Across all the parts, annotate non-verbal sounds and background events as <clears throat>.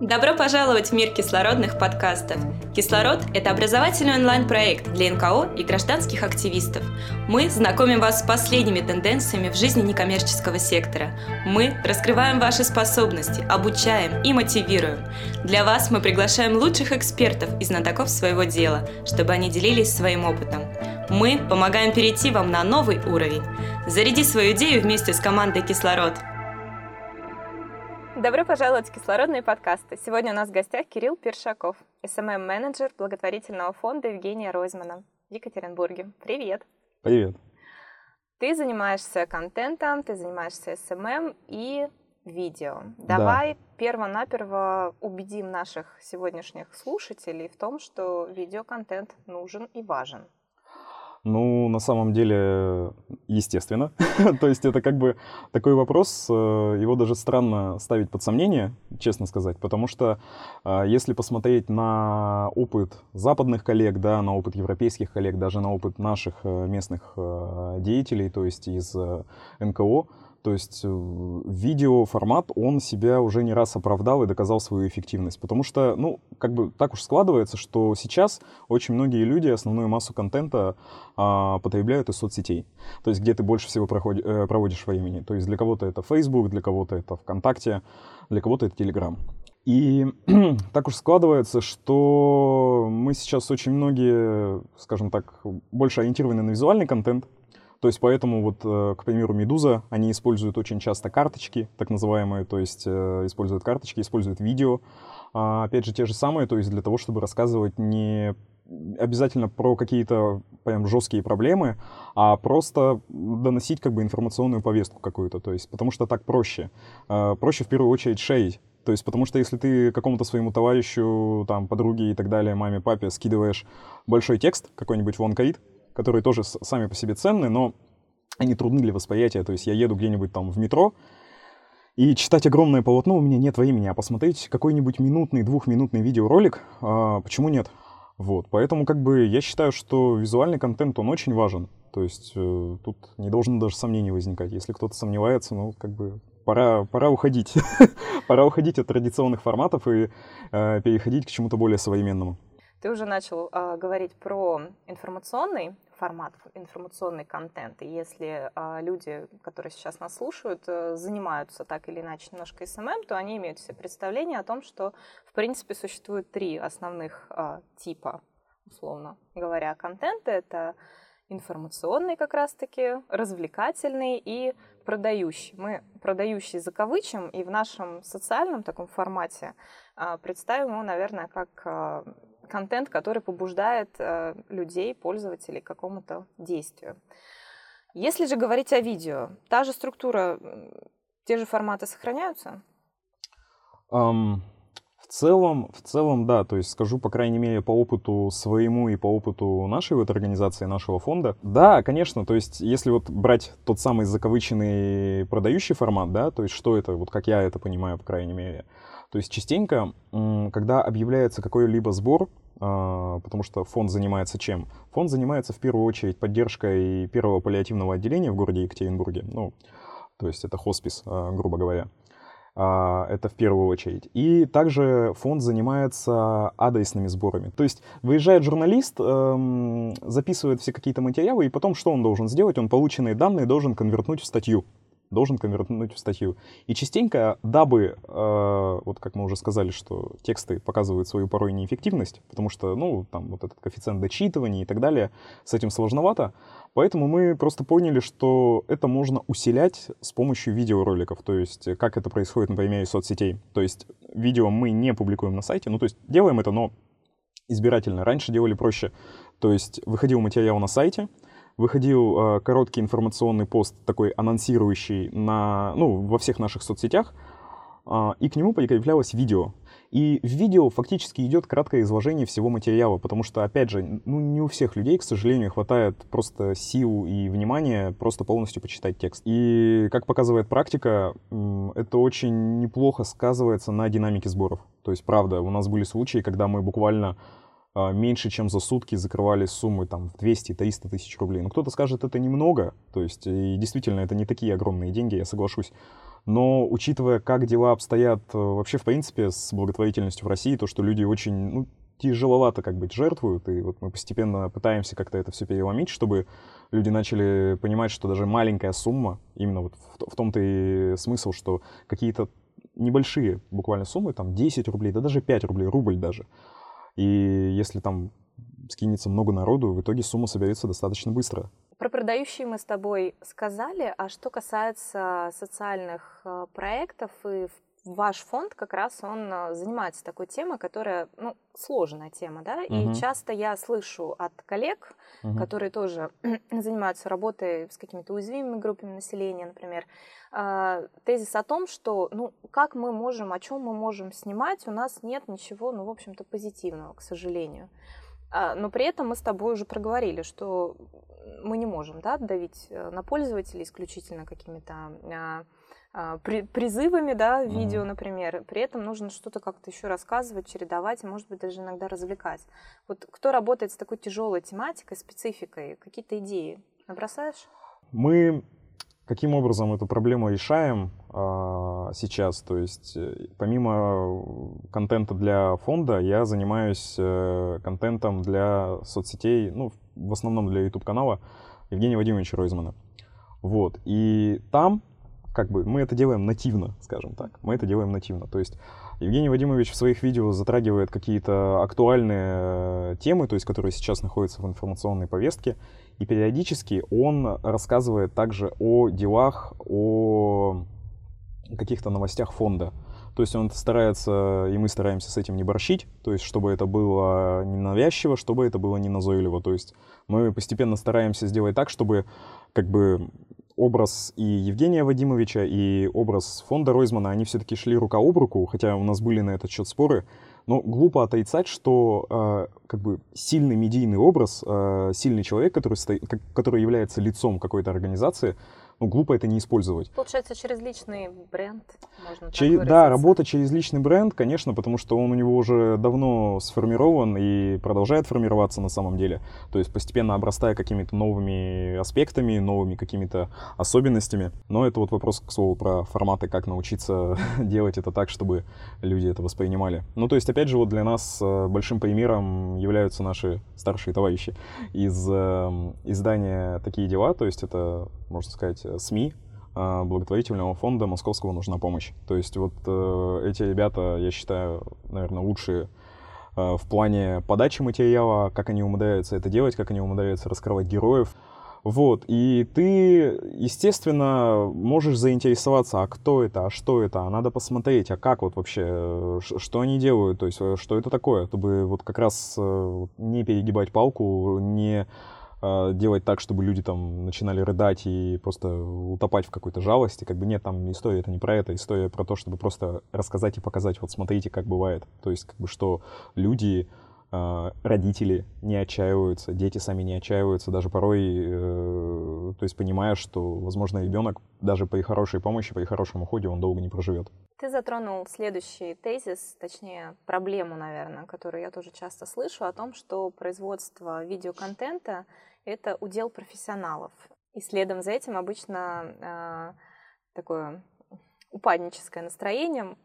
Добро пожаловать в мир кислородных подкастов. «Кислород» — это образовательный онлайн-проект для НКО и гражданских активистов. Мы знакомим вас с последними тенденциями в жизни некоммерческого сектора. Мы раскрываем ваши способности, обучаем и мотивируем. Для вас мы приглашаем лучших экспертов и знатоков своего дела, чтобы они делились своим опытом. Мы помогаем перейти вам на новый уровень. Заряди свою идею вместе с командой «Кислород». Добро пожаловать в кислородные подкасты. Сегодня у нас в гостях Кирилл Першаков, SMM-менеджер благотворительного фонда Евгения Ройзмана в Екатеринбурге. Привет! Привет! Ты занимаешься контентом, ты занимаешься SMM и видео. Давай да. перво-наперво убедим наших сегодняшних слушателей в том, что видеоконтент нужен и важен. Ну, на самом деле, естественно. <laughs> То есть это как бы такой вопрос, э, его даже странно ставить под сомнение, честно сказать, потому что э, если посмотреть на опыт западных коллег, да, на опыт европейских коллег, даже на опыт наших э, местных деятелей, то есть из НКО, то есть э, видеоформат, он себя уже не раз оправдал и доказал свою эффективность. Потому что, ну, как бы так уж складывается, что сейчас очень многие люди основную массу контента а, потребляют из соцсетей. То есть где ты больше всего проходи, э, проводишь времени. То есть для кого-то это Facebook, для кого-то это ВКонтакте, для кого-то это Telegram. И <clears throat> так уж складывается, что мы сейчас очень многие, скажем так, больше ориентированы на визуальный контент, то есть поэтому вот, э, к примеру, Медуза, они используют очень часто карточки, так называемые, то есть э, используют карточки, используют видео. А, опять же, те же самые, то есть для того, чтобы рассказывать не обязательно про какие-то прям жесткие проблемы, а просто доносить как бы информационную повестку какую-то, то есть потому что так проще. Э, проще в первую очередь шерить, то есть, потому что если ты какому-то своему товарищу, там, подруге и так далее, маме, папе скидываешь большой текст, какой-нибудь вонкаид, которые тоже сами по себе ценны, но они трудны для восприятия. То есть я еду где-нибудь там в метро, и читать огромное полотно у меня нет времени, а посмотреть какой-нибудь минутный, двухминутный видеоролик, а, почему нет? Вот, поэтому как бы я считаю, что визуальный контент, он очень важен. То есть э, тут не должно даже сомнений возникать. Если кто-то сомневается, ну, как бы пора, пора уходить. <laughs> пора уходить от традиционных форматов и э, переходить к чему-то более современному. Ты уже начал э, говорить про информационный формат, информационный контент. И если э, люди, которые сейчас нас слушают, э, занимаются так или иначе немножко SMM, то они имеют себе представление о том, что, в принципе, существует три основных э, типа, условно говоря, контента. Это информационный как раз-таки, развлекательный и продающий. Мы продающий закавычим, и в нашем социальном таком формате представим его, наверное, как контент, который побуждает э, людей, пользователей к какому-то действию. Если же говорить о видео, та же структура, те же форматы сохраняются? Um, в целом, в целом, да. То есть скажу, по крайней мере, по опыту своему и по опыту нашей вот организации, нашего фонда. Да, конечно, то есть если вот брать тот самый закавыченный продающий формат, да, то есть что это, вот как я это понимаю, по крайней мере, то есть частенько, когда объявляется какой-либо сбор, а, потому что фонд занимается чем? Фонд занимается в первую очередь поддержкой первого паллиативного отделения в городе Екатеринбурге, ну, то есть это хоспис, а, грубо говоря. А, это в первую очередь. И также фонд занимается адресными сборами. То есть выезжает журналист, записывает все какие-то материалы, и потом что он должен сделать? Он полученные данные должен конвертнуть в статью должен конвертнуть в статью. И частенько, дабы, э, вот как мы уже сказали, что тексты показывают свою порой неэффективность, потому что, ну, там вот этот коэффициент дочитывания и так далее, с этим сложновато, поэтому мы просто поняли, что это можно усилять с помощью видеороликов, то есть как это происходит на примере соцсетей. То есть видео мы не публикуем на сайте, ну, то есть делаем это, но избирательно. Раньше делали проще. То есть выходил материал на сайте, выходил э, короткий информационный пост, такой анонсирующий на, ну, во всех наших соцсетях, э, и к нему прикреплялось видео. И в видео фактически идет краткое изложение всего материала, потому что, опять же, ну, не у всех людей, к сожалению, хватает просто сил и внимания просто полностью почитать текст. И, как показывает практика, это очень неплохо сказывается на динамике сборов. То есть, правда, у нас были случаи, когда мы буквально а, меньше, чем за сутки закрывали суммы там в 200-300 тысяч рублей. Ну, кто-то скажет, это немного, то есть, и действительно, это не такие огромные деньги, я соглашусь. Но учитывая, как дела обстоят э, вообще, в принципе, с благотворительностью в России, то, что люди очень, ну, тяжеловато как быть жертвуют, и вот мы постепенно пытаемся как-то это все переломить, чтобы люди начали понимать, что даже маленькая сумма, именно вот в, в том-то и смысл, что какие-то небольшие буквально суммы, там 10 рублей, да даже 5 рублей, рубль даже, и если там скинется много народу, в итоге сумма соберется достаточно быстро. Про продающие мы с тобой сказали, а что касается социальных э, проектов и ваш фонд как раз он э, занимается такой темой, которая, ну, сложная тема, да, угу. и часто я слышу от коллег, угу. которые тоже <clears throat> занимаются работой с какими-то уязвимыми группами населения, например, э, тезис о том, что, ну, как мы можем, о чем мы можем снимать, у нас нет ничего, ну, в общем-то, позитивного, к сожалению. А, но при этом мы с тобой уже проговорили, что мы не можем да, давить э, на пользователей исключительно какими-то а, а, при, призывами, да, видео, mm-hmm. например. При этом нужно что-то как-то еще рассказывать, чередовать, и, может быть, даже иногда развлекать. Вот кто работает с такой тяжелой тематикой, спецификой, какие-то идеи набросаешь? Мы каким образом эту проблему решаем а, сейчас? То есть, э, помимо контента для фонда, я занимаюсь а, контентом для соцсетей, ну, в основном для YouTube-канала Евгения Вадимовича Ройзмана. Вот. И там как бы мы это делаем нативно, скажем так. Мы это делаем нативно. То есть Евгений Вадимович в своих видео затрагивает какие-то актуальные э, темы, то есть которые сейчас находятся в информационной повестке, и периодически он рассказывает также о делах, о каких-то новостях фонда. То есть он старается, и мы стараемся с этим не борщить, то есть чтобы это было не навязчиво, чтобы это было не назойливо. То есть мы постепенно стараемся сделать так, чтобы как бы образ и Евгения Вадимовича, и образ фонда Ройзмана, они все-таки шли рука об руку, хотя у нас были на этот счет споры. Но глупо отрицать, что э, как бы сильный медийный образ, э, сильный человек, который, стоит, который является лицом какой-то организации, ну, глупо это не использовать. Получается, через личный бренд можно Че- Да, работа через личный бренд, конечно, потому что он у него уже давно сформирован и продолжает формироваться на самом деле. То есть постепенно обрастая какими-то новыми аспектами, новыми какими-то особенностями. Но это вот вопрос, к слову, про форматы, как научиться <laughs> делать это так, чтобы люди это воспринимали. Ну, то есть, опять же, вот для нас э, большим примером являются наши старшие товарищи из э, издания «Такие дела», то есть это, можно сказать, СМИ а, благотворительного фонда Московского нужна помощь. То есть вот э, эти ребята, я считаю, наверное, лучшие э, в плане подачи материала, как они умудряются это делать, как они умудряются раскрывать героев. Вот, и ты, естественно, можешь заинтересоваться, а кто это, а что это, а надо посмотреть, а как вот вообще, что они делают, то есть что это такое, чтобы вот как раз не перегибать палку, не делать так, чтобы люди там начинали рыдать и просто утопать в какой-то жалости. Как бы нет, там история это не про это, история про то, чтобы просто рассказать и показать, вот смотрите, как бывает. То есть, как бы, что люди, а, родители не отчаиваются, дети сами не отчаиваются, даже порой, э, то есть понимая, что, возможно, ребенок даже при хорошей помощи, при хорошем уходе он долго не проживет. Ты затронул следующий тезис, точнее проблему, наверное, которую я тоже часто слышу, о том, что производство видеоконтента это удел профессионалов. И следом за этим обычно э, такое упадническое настроение.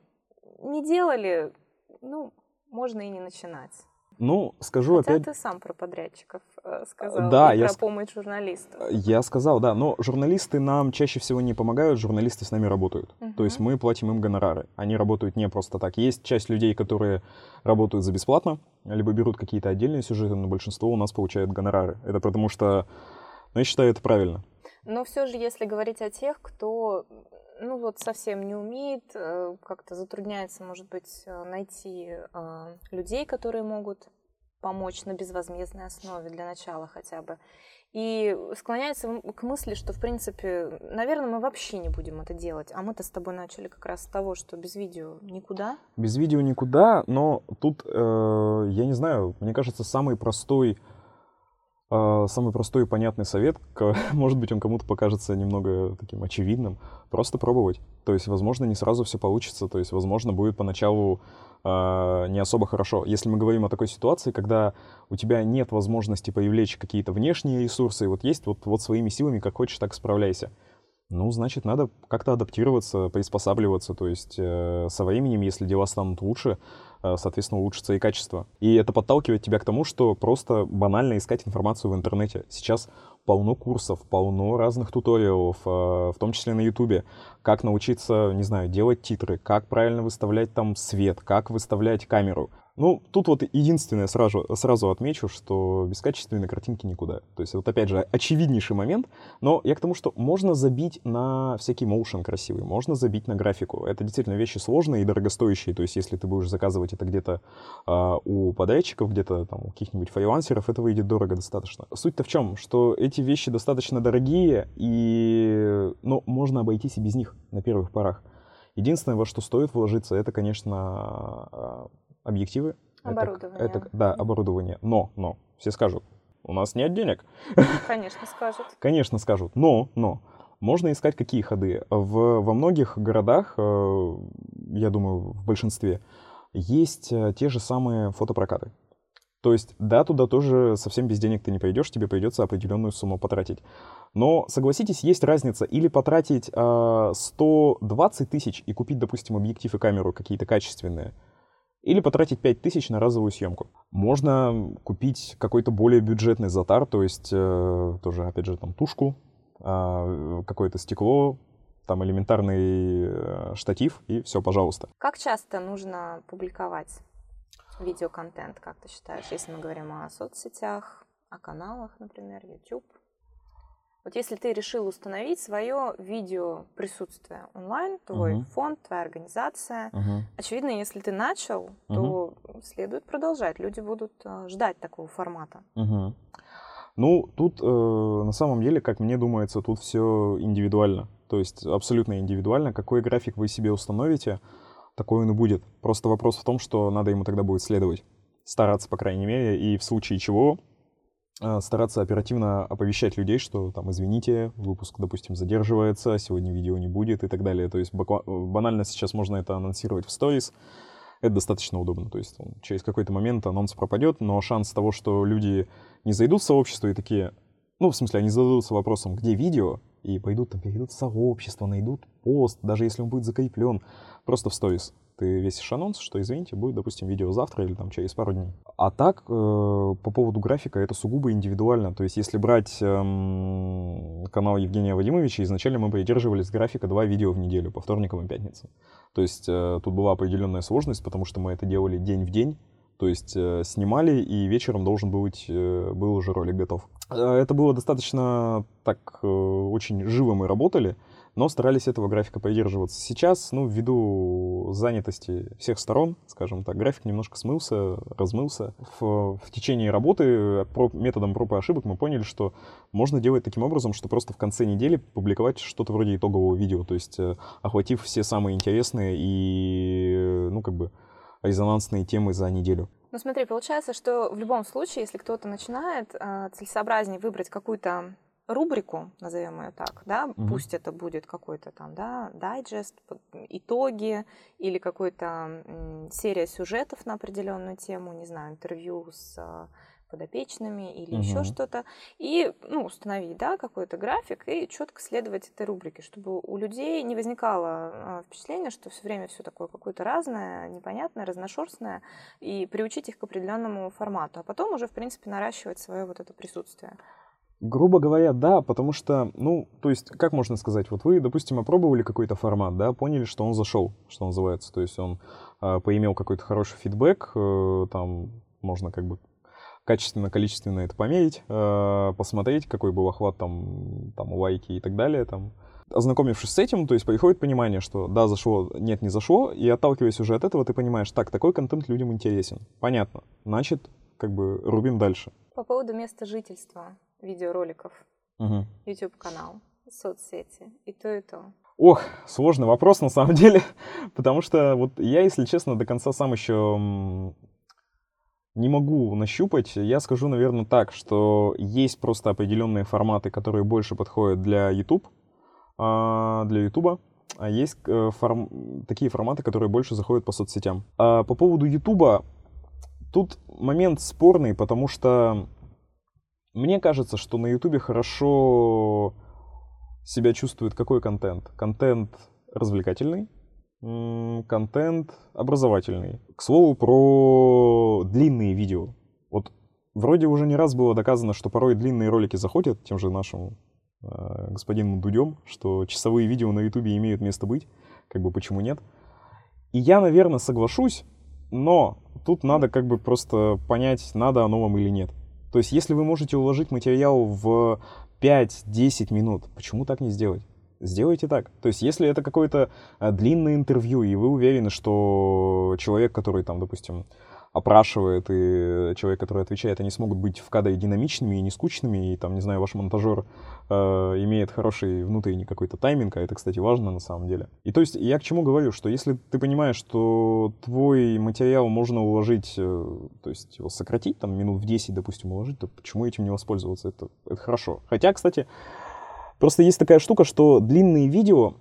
Не делали, ну, можно и не начинать. Ну, скажу Хотя опять... ты сам про подрядчиков э, сказал, да, и я про помощь журналистов. Я сказал, да, но журналисты нам чаще всего не помогают, журналисты с нами работают. Угу. То есть мы платим им гонорары. Они работают не просто так. Есть часть людей, которые работают за бесплатно, либо берут какие-то отдельные сюжеты, но большинство у нас получают гонорары. Это потому что, ну, я считаю, это правильно. Но все же, если говорить о тех, кто ну вот совсем не умеет, э, как-то затрудняется, может быть, э, найти э, людей, которые могут помочь на безвозмездной основе для начала хотя бы. И склоняется к мысли, что, в принципе, наверное, мы вообще не будем это делать. А мы-то с тобой начали как раз с того, что без видео никуда. Без видео никуда, но тут, э, я не знаю, мне кажется, самый простой а, самый простой и понятный совет, <laughs> может быть, он кому-то покажется немного таким очевидным, просто пробовать. То есть, возможно, не сразу все получится, то есть, возможно, будет поначалу э, не особо хорошо. Если мы говорим о такой ситуации, когда у тебя нет возможности привлечь какие-то внешние ресурсы, вот есть вот, вот своими силами, как хочешь, так справляйся. Ну, значит, надо как-то адаптироваться, приспосабливаться. То есть э, со временем, если дела станут лучше, соответственно, улучшится и качество. И это подталкивает тебя к тому, что просто банально искать информацию в интернете. Сейчас полно курсов, полно разных туториалов, э, в том числе на Ютубе. Как научиться, не знаю, делать титры, как правильно выставлять там свет, как выставлять камеру. Ну, тут вот единственное сразу, сразу отмечу, что без качественной картинки никуда. То есть вот опять же очевиднейший момент, но я к тому, что можно забить на всякий моушен красивый, можно забить на графику. Это действительно вещи сложные и дорогостоящие, то есть если ты будешь заказывать это где-то э, у подрядчиков, где-то там у каких-нибудь фрилансеров, это выйдет дорого достаточно. Суть-то в чем, что эти вещи достаточно дорогие, и ну, можно обойтись и без них на первых порах. Единственное, во что стоит вложиться, это, конечно, а, объективы. Оборудование. Это, это, да, оборудование. Но, но, все скажут, у нас нет денег. Конечно, скажут. <laughs> Конечно, скажут. Но, но, можно искать какие ходы. В, во многих городах, э, я думаю, в большинстве, есть э, те же самые фотопрокаты. То есть, да, туда тоже совсем без денег ты не пойдешь, тебе придется определенную сумму потратить. Но, согласитесь, есть разница или потратить э, 120 тысяч и купить, допустим, объектив и камеру какие-то качественные, или потратить 5000 на разовую съемку. Можно купить какой-то более бюджетный затар, то есть э, тоже, опять же, там тушку, э, какое-то стекло, там элементарный э, штатив, и все, пожалуйста. Как часто нужно публиковать видеоконтент, как ты считаешь, если мы говорим о соцсетях, о каналах, например, YouTube? Вот если ты решил установить свое видео присутствие онлайн, твой uh-huh. фонд, твоя организация, uh-huh. очевидно, если ты начал, то uh-huh. следует продолжать. Люди будут э, ждать такого формата. Uh-huh. Ну, тут э, на самом деле, как мне думается, тут все индивидуально. То есть абсолютно индивидуально. Какой график вы себе установите, такой он и будет. Просто вопрос в том, что надо ему тогда будет следовать. Стараться, по крайней мере, и в случае чего стараться оперативно оповещать людей, что там, извините, выпуск, допустим, задерживается, сегодня видео не будет и так далее. То есть банально сейчас можно это анонсировать в сторис. Это достаточно удобно. То есть через какой-то момент анонс пропадет, но шанс того, что люди не зайдут в сообщество и такие, ну, в смысле, они зададутся вопросом, где видео, и пойдут там, перейдут в сообщество, найдут пост, даже если он будет закреплен, просто в сторис ты весишь анонс, что, извините, будет, допустим, видео завтра или там через пару дней. А так, э, по поводу графика, это сугубо индивидуально. То есть, если брать э, канал Евгения Вадимовича, изначально мы придерживались графика два видео в неделю, по вторникам и пятницам. То есть, э, тут была определенная сложность, потому что мы это делали день в день. То есть э, снимали, и вечером должен быть, э, был уже ролик готов. Э, это было достаточно так, очень живо мы работали но старались этого графика придерживаться. Сейчас, ну, ввиду занятости всех сторон, скажем так, график немножко смылся, размылся. В, в течение работы про, методом проб и ошибок мы поняли, что можно делать таким образом, что просто в конце недели публиковать что-то вроде итогового видео, то есть охватив все самые интересные и, ну, как бы, резонансные темы за неделю. Ну смотри, получается, что в любом случае, если кто-то начинает, э, целесообразнее выбрать какую-то рубрику, назовем ее так, да, угу. пусть это будет какой-то там, да, дайджест, итоги или какой-то серия сюжетов на определенную тему, не знаю, интервью с а, подопечными или угу. еще что-то, и ну, установить да, какой-то график и четко следовать этой рубрике, чтобы у людей не возникало а, впечатления, что все время все такое какое-то разное, непонятное, разношерстное, и приучить их к определенному формату, а потом уже, в принципе, наращивать свое вот это присутствие. Грубо говоря, да, потому что, ну, то есть, как можно сказать, вот вы, допустим, опробовали какой-то формат, да, поняли, что он зашел, что называется, то есть он э, поимел какой-то хороший фидбэк, э, там можно как бы качественно, количественно это померить, э, посмотреть, какой был охват там, там лайки и так далее, там. Ознакомившись с этим, то есть приходит понимание, что да, зашло, нет, не зашло, и отталкиваясь уже от этого, ты понимаешь, так, такой контент людям интересен. Понятно. Значит, как бы рубим дальше. По поводу места жительства видеороликов, угу. YouTube-канал, соцсети, и то, и то? Ох, сложный вопрос на самом <laughs> деле, потому что вот я, если честно, до конца сам еще не могу нащупать. Я скажу, наверное, так, что есть просто определенные форматы, которые больше подходят для YouTube, а, для YouTube. а есть э, форм... такие форматы, которые больше заходят по соцсетям. А по поводу Ютуба, тут момент спорный, потому что мне кажется, что на Ютубе хорошо себя чувствует какой контент? Контент развлекательный, контент образовательный. К слову, про длинные видео. Вот вроде уже не раз было доказано, что порой длинные ролики заходят тем же нашим э, господином Дудем, что часовые видео на Ютубе имеют место быть. Как бы почему нет? И я, наверное, соглашусь, но тут надо как бы просто понять, надо оно вам или нет. То есть, если вы можете уложить материал в 5-10 минут, почему так не сделать? Сделайте так. То есть, если это какое-то а, длинное интервью, и вы уверены, что человек, который там, допустим, опрашивает, и человек, который отвечает, они смогут быть в кадре динамичными и не скучными, и там, не знаю, ваш монтажер э, имеет хороший внутренний какой-то тайминг, а это, кстати, важно на самом деле. И то есть я к чему говорю, что если ты понимаешь, что твой материал можно уложить, э, то есть его сократить, там, минут в 10, допустим, уложить, то почему этим не воспользоваться? Это, это хорошо. Хотя, кстати, просто есть такая штука, что длинные видео,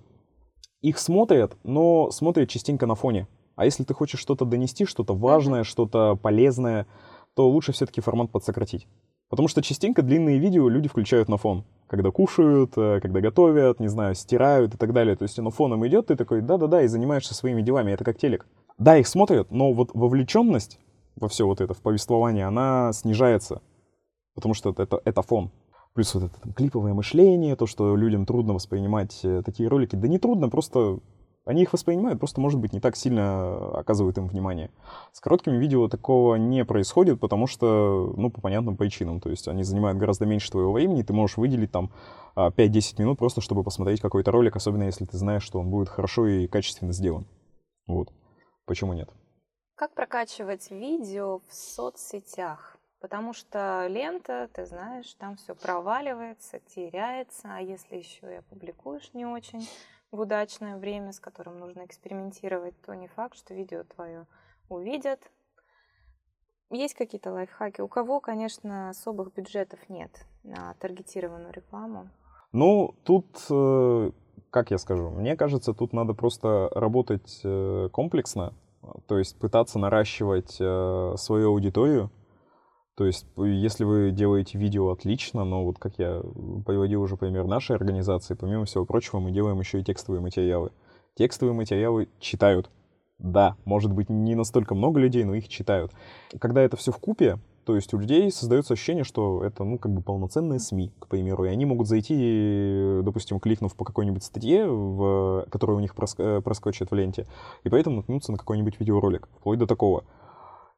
их смотрят, но смотрят частенько на фоне. А если ты хочешь что-то донести, что-то важное, что-то полезное, то лучше все-таки формат подсократить. Потому что частенько длинные видео люди включают на фон. Когда кушают, э, когда готовят, не знаю, стирают и так далее. То есть оно фоном идет, ты такой, да-да-да, и занимаешься своими делами. Это как телек. Да, их смотрят, но вот вовлеченность во все вот это, в повествование, она снижается. Потому что это, это фон. Плюс вот это там, клиповое мышление, то, что людям трудно воспринимать э, такие ролики. Да не трудно, просто они их воспринимают, просто, может быть, не так сильно оказывают им внимание. С короткими видео такого не происходит, потому что, ну, по понятным причинам. То есть они занимают гораздо меньше твоего времени, ты можешь выделить там 5-10 а, минут просто, чтобы посмотреть какой-то ролик, особенно если ты знаешь, что он будет хорошо и качественно сделан. Вот. Почему нет? Как прокачивать видео в соцсетях? Потому что лента, ты знаешь, там все проваливается, теряется, а если еще и опубликуешь не очень, в удачное время, с которым нужно экспериментировать, то не факт, что видео твое увидят. Есть какие-то лайфхаки? У кого, конечно, особых бюджетов нет на таргетированную рекламу? Ну, тут, э, как я скажу, мне кажется, тут надо просто работать э, комплексно, то есть пытаться наращивать э, свою аудиторию, то есть, если вы делаете видео отлично, но вот как я приводил уже пример нашей организации, помимо всего прочего, мы делаем еще и текстовые материалы. Текстовые материалы читают. Да, может быть, не настолько много людей, но их читают. Когда это все в купе, то есть у людей создается ощущение, что это, ну, как бы полноценные СМИ, к примеру, и они могут зайти, допустим, кликнув по какой-нибудь статье, в, которая у них проскочит в ленте, и поэтому наткнуться на какой-нибудь видеоролик, вплоть до такого.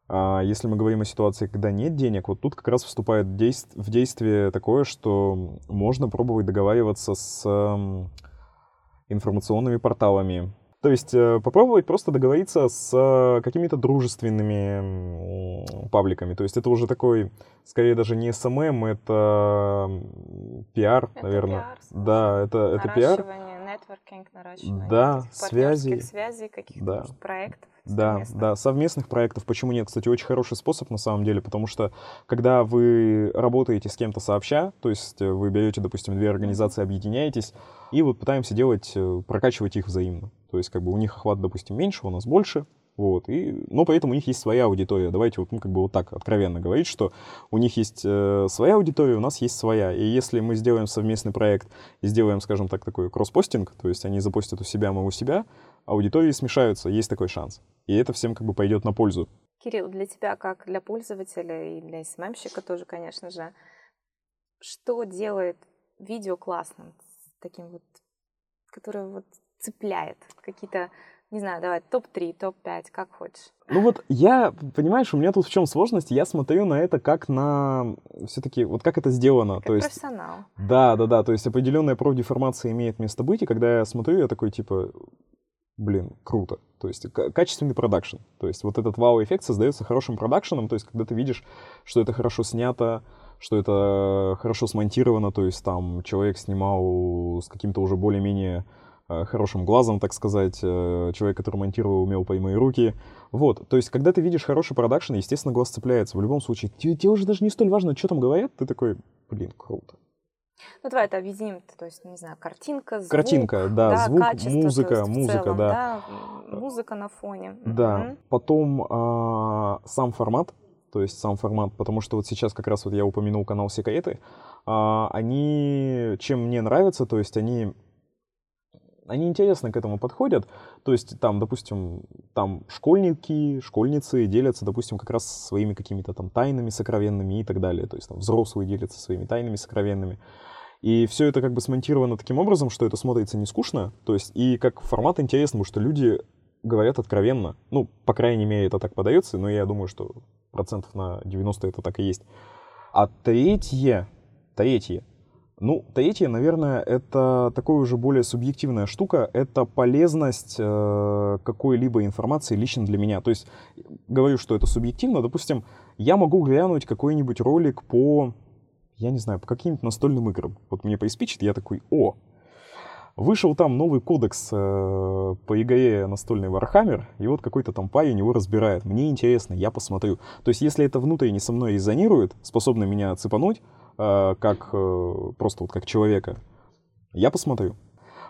А если мы говорим о ситуации, когда нет денег, вот тут как раз вступает в действие такое, что можно пробовать договариваться с информационными порталами. То есть э, попробовать просто договориться с э, какими-то дружественными пабликами. То есть это уже такой, скорее даже не SMM, это пиар, это наверное. Пиар, да, это, это пиар. Нетворкинг, наращивание. Да, связи. связей, каких-то да. проектов. Да, да, совместных проектов. Почему нет? Кстати, очень хороший способ на самом деле, потому что когда вы работаете с кем-то сообща, то есть э, вы берете, допустим, две организации, объединяетесь, и вот пытаемся делать, э, прокачивать их взаимно. То есть как бы у них охват, допустим, меньше, у нас больше, вот, и, но при этом у них есть своя аудитория. Давайте вот, ну, как бы вот так откровенно говорить, что у них есть э, своя аудитория, у нас есть своя. И если мы сделаем совместный проект и сделаем, скажем так, такой кросспостинг, то есть они запустят у себя, мы у себя, аудитории смешаются, есть такой шанс. И это всем как бы пойдет на пользу. Кирилл, для тебя, как для пользователя и для СММщика тоже, конечно же, что делает видео классным, таким вот, которое вот цепляет какие-то не знаю, давай топ-3, топ-5, как хочешь. Ну вот я, понимаешь, у меня тут в чем сложность, я смотрю на это как на все-таки, вот как это сделано. Как то есть, профессионал. Да, да, да, то есть определенная профдеформация имеет место быть, и когда я смотрю, я такой типа, блин, круто. То есть качественный продакшн. То есть вот этот вау-эффект создается хорошим продакшеном, то есть когда ты видишь, что это хорошо снято, что это хорошо смонтировано, то есть там человек снимал с каким-то уже более-менее хорошим глазом, так сказать, э, человек, который монтировал, умел по мои руки. Вот, то есть, когда ты видишь хороший продакшн, естественно, глаз цепляется. В любом случае, тебе, тебе уже даже не столь важно, что там говорят, ты такой, блин, круто. Ну, давай это объединим, то есть, не знаю, картинка, звук. Картинка, да, да звук, качество, музыка, есть музыка, целом, да. да, музыка на фоне. Да, Мгм. потом а, сам формат, то есть сам формат, потому что вот сейчас как раз вот я упомянул канал Секреты, а, они, чем мне нравятся, то есть они, они интересно к этому подходят, то есть там, допустим, там школьники, школьницы делятся, допустим, как раз своими какими-то там тайнами сокровенными и так далее, то есть там взрослые делятся своими тайнами сокровенными. И все это как бы смонтировано таким образом, что это смотрится не скучно, то есть и как формат интересный, потому что люди говорят откровенно. Ну, по крайней мере, это так подается, но я думаю, что процентов на 90 это так и есть. А третье, третье, ну, третье, наверное, это такое уже более субъективная штука, это полезность э, какой-либо информации лично для меня. То есть, говорю, что это субъективно, допустим, я могу глянуть какой-нибудь ролик по, я не знаю, по каким-то настольным играм. Вот мне приспичит, я такой, о, Вышел там новый кодекс э, по игре настольный Warhammer, и вот какой-то там парень его разбирает. Мне интересно, я посмотрю. То есть, если это внутренне со мной резонирует, способно меня цепануть, как э, просто вот как человека, я посмотрю.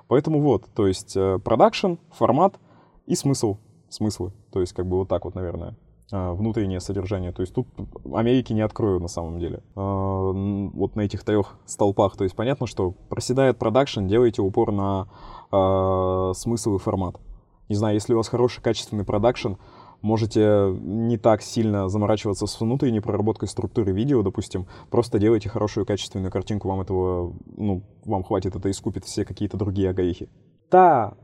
Поэтому вот, то есть, э, продакшн, формат и смысл, смыслы. То есть, как бы вот так вот, наверное внутреннее содержание. То есть тут Америки не открою на самом деле. Вот на этих трех столпах. То есть понятно, что проседает продакшн, делайте упор на смысл и формат. Не знаю, если у вас хороший качественный продакшн, можете не так сильно заморачиваться с внутренней проработкой структуры видео, допустим. Просто делайте хорошую качественную картинку, вам этого, ну, вам хватит, это искупит все какие-то другие огрехи. Та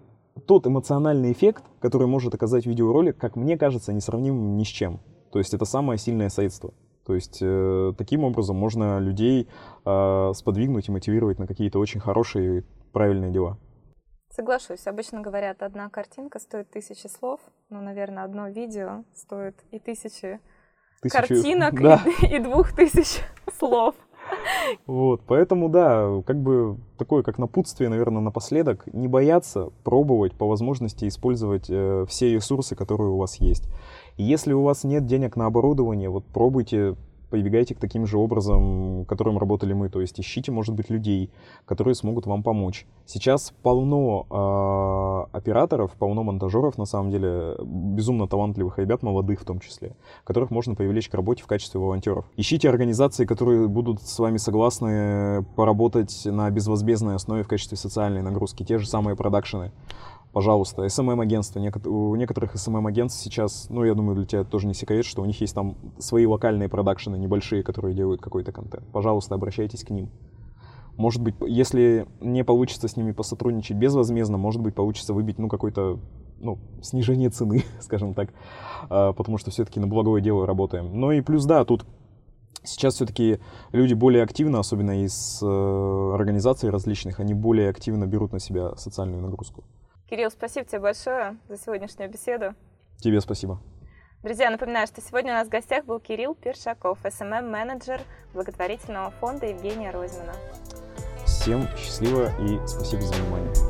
тот эмоциональный эффект, который может оказать видеоролик, как мне кажется, несравним ни с чем. То есть это самое сильное средство. То есть э, таким образом можно людей э, сподвигнуть и мотивировать на какие-то очень хорошие правильные дела. Соглашусь. Обычно говорят, одна картинка стоит тысячи слов, но, наверное, одно видео стоит и тысячи Тысячу- картинок, Да. и, и двух тысяч <laughs> слов. Вот, поэтому, да, как бы такое, как напутствие, наверное, напоследок, не бояться пробовать по возможности использовать э, все ресурсы, которые у вас есть. Если у вас нет денег на оборудование, вот пробуйте, прибегайте к таким же образом, которым работали мы, то есть ищите, может быть, людей, которые смогут вам помочь. Сейчас полно э, операторов, полно монтажеров, на самом деле, безумно талантливых ребят, молодых в том числе, которых можно привлечь к работе в качестве волонтеров. Ищите организации, которые будут с вами согласны поработать на безвозмездной основе в качестве социальной нагрузки, те же самые продакшены. Пожалуйста, SMM-агентства. Некот- У некоторых SMM-агентств сейчас, ну, я думаю, для тебя это тоже не секрет, что у них есть там свои локальные продакшены небольшие, которые делают какой-то контент. Пожалуйста, обращайтесь к ним. Может быть, если не получится с ними посотрудничать безвозмездно, может быть, получится выбить, ну, какое-то, ну, снижение цены, <laughs> скажем так, а, потому что все-таки на благое дело работаем. Ну и плюс, да, тут сейчас все-таки люди более активно, особенно из э, организаций различных, они более активно берут на себя социальную нагрузку. Кирилл, спасибо тебе большое за сегодняшнюю беседу. Тебе спасибо. Друзья, напоминаю, что сегодня у нас в гостях был Кирилл Першаков, СММ-менеджер благотворительного фонда Евгения Розмина. Всем счастливо и спасибо за внимание.